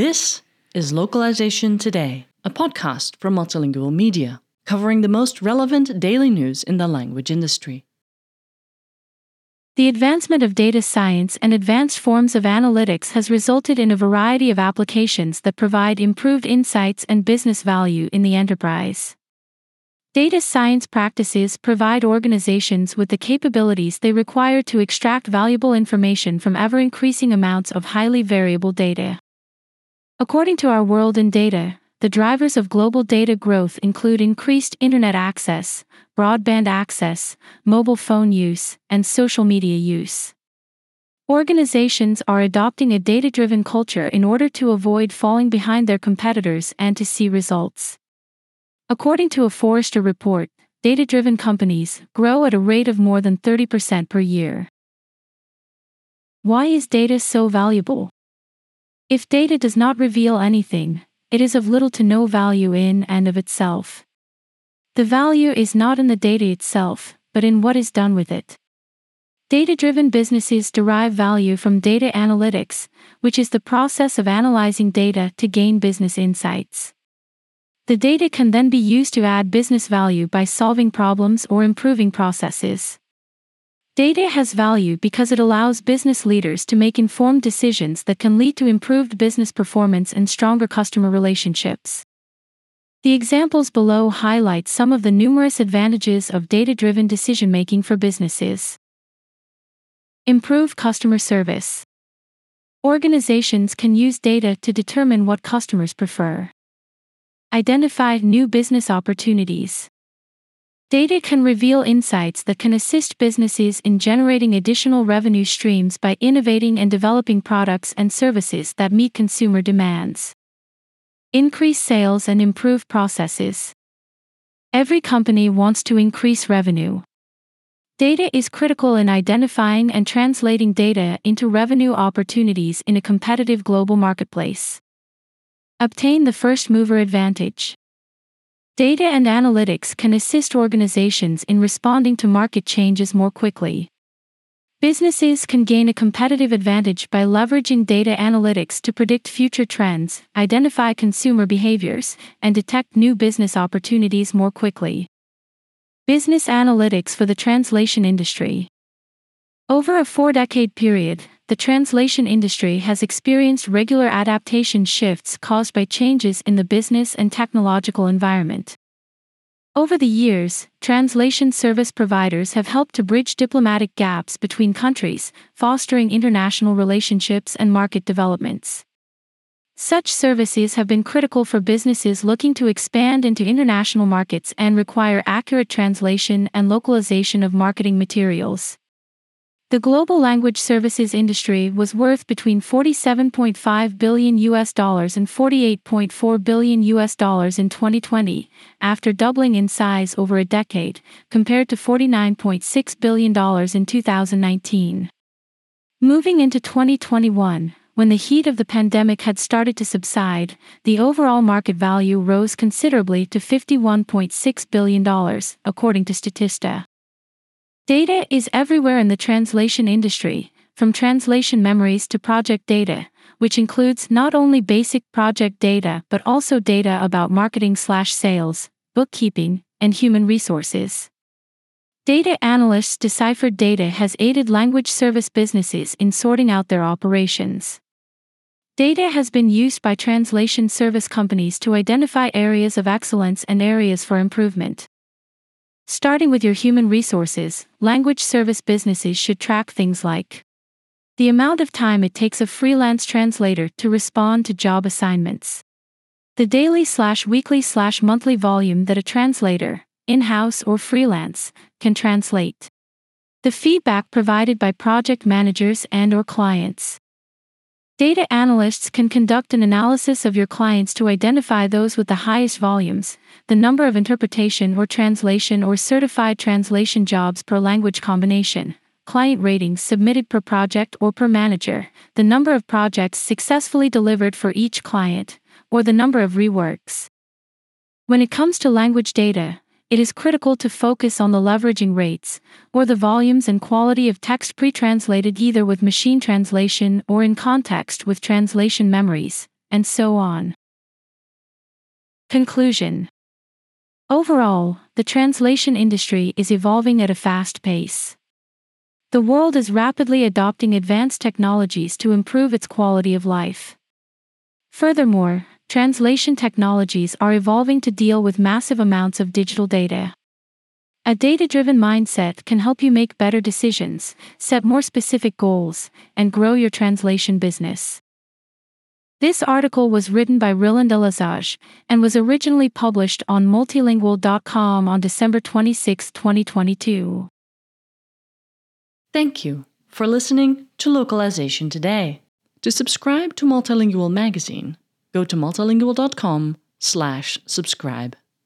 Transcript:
This is Localization Today, a podcast from Multilingual Media, covering the most relevant daily news in the language industry. The advancement of data science and advanced forms of analytics has resulted in a variety of applications that provide improved insights and business value in the enterprise. Data science practices provide organizations with the capabilities they require to extract valuable information from ever increasing amounts of highly variable data. According to Our World in Data, the drivers of global data growth include increased internet access, broadband access, mobile phone use, and social media use. Organizations are adopting a data driven culture in order to avoid falling behind their competitors and to see results. According to a Forrester report, data driven companies grow at a rate of more than 30% per year. Why is data so valuable? If data does not reveal anything, it is of little to no value in and of itself. The value is not in the data itself, but in what is done with it. Data driven businesses derive value from data analytics, which is the process of analyzing data to gain business insights. The data can then be used to add business value by solving problems or improving processes. Data has value because it allows business leaders to make informed decisions that can lead to improved business performance and stronger customer relationships. The examples below highlight some of the numerous advantages of data driven decision making for businesses. Improve customer service. Organizations can use data to determine what customers prefer. Identify new business opportunities. Data can reveal insights that can assist businesses in generating additional revenue streams by innovating and developing products and services that meet consumer demands. Increase sales and improve processes. Every company wants to increase revenue. Data is critical in identifying and translating data into revenue opportunities in a competitive global marketplace. Obtain the first mover advantage. Data and analytics can assist organizations in responding to market changes more quickly. Businesses can gain a competitive advantage by leveraging data analytics to predict future trends, identify consumer behaviors, and detect new business opportunities more quickly. Business analytics for the translation industry. Over a four decade period, the translation industry has experienced regular adaptation shifts caused by changes in the business and technological environment. Over the years, translation service providers have helped to bridge diplomatic gaps between countries, fostering international relationships and market developments. Such services have been critical for businesses looking to expand into international markets and require accurate translation and localization of marketing materials. The global language services industry was worth between 47.5 billion US dollars and 48.4 billion US dollars in 2020, after doubling in size over a decade, compared to 49.6 billion dollars in 2019. Moving into 2021, when the heat of the pandemic had started to subside, the overall market value rose considerably to $51.6 billion, according to Statista. Data is everywhere in the translation industry, from translation memories to project data, which includes not only basic project data but also data about marketing slash sales, bookkeeping, and human resources. Data analysts deciphered data has aided language service businesses in sorting out their operations. Data has been used by translation service companies to identify areas of excellence and areas for improvement. Starting with your human resources, language service businesses should track things like the amount of time it takes a freelance translator to respond to job assignments, the daily slash weekly slash monthly volume that a translator, in house or freelance, can translate, the feedback provided by project managers and or clients. Data analysts can conduct an analysis of your clients to identify those with the highest volumes, the number of interpretation or translation or certified translation jobs per language combination, client ratings submitted per project or per manager, the number of projects successfully delivered for each client, or the number of reworks. When it comes to language data, it is critical to focus on the leveraging rates, or the volumes and quality of text pre translated either with machine translation or in context with translation memories, and so on. Conclusion Overall, the translation industry is evolving at a fast pace. The world is rapidly adopting advanced technologies to improve its quality of life. Furthermore, translation technologies are evolving to deal with massive amounts of digital data. A data driven mindset can help you make better decisions, set more specific goals, and grow your translation business. This article was written by Roland Elazage and was originally published on multilingual.com on December 26, 2022. Thank you for listening to Localization Today. To subscribe to Multilingual magazine, go to multilingual.com/subscribe.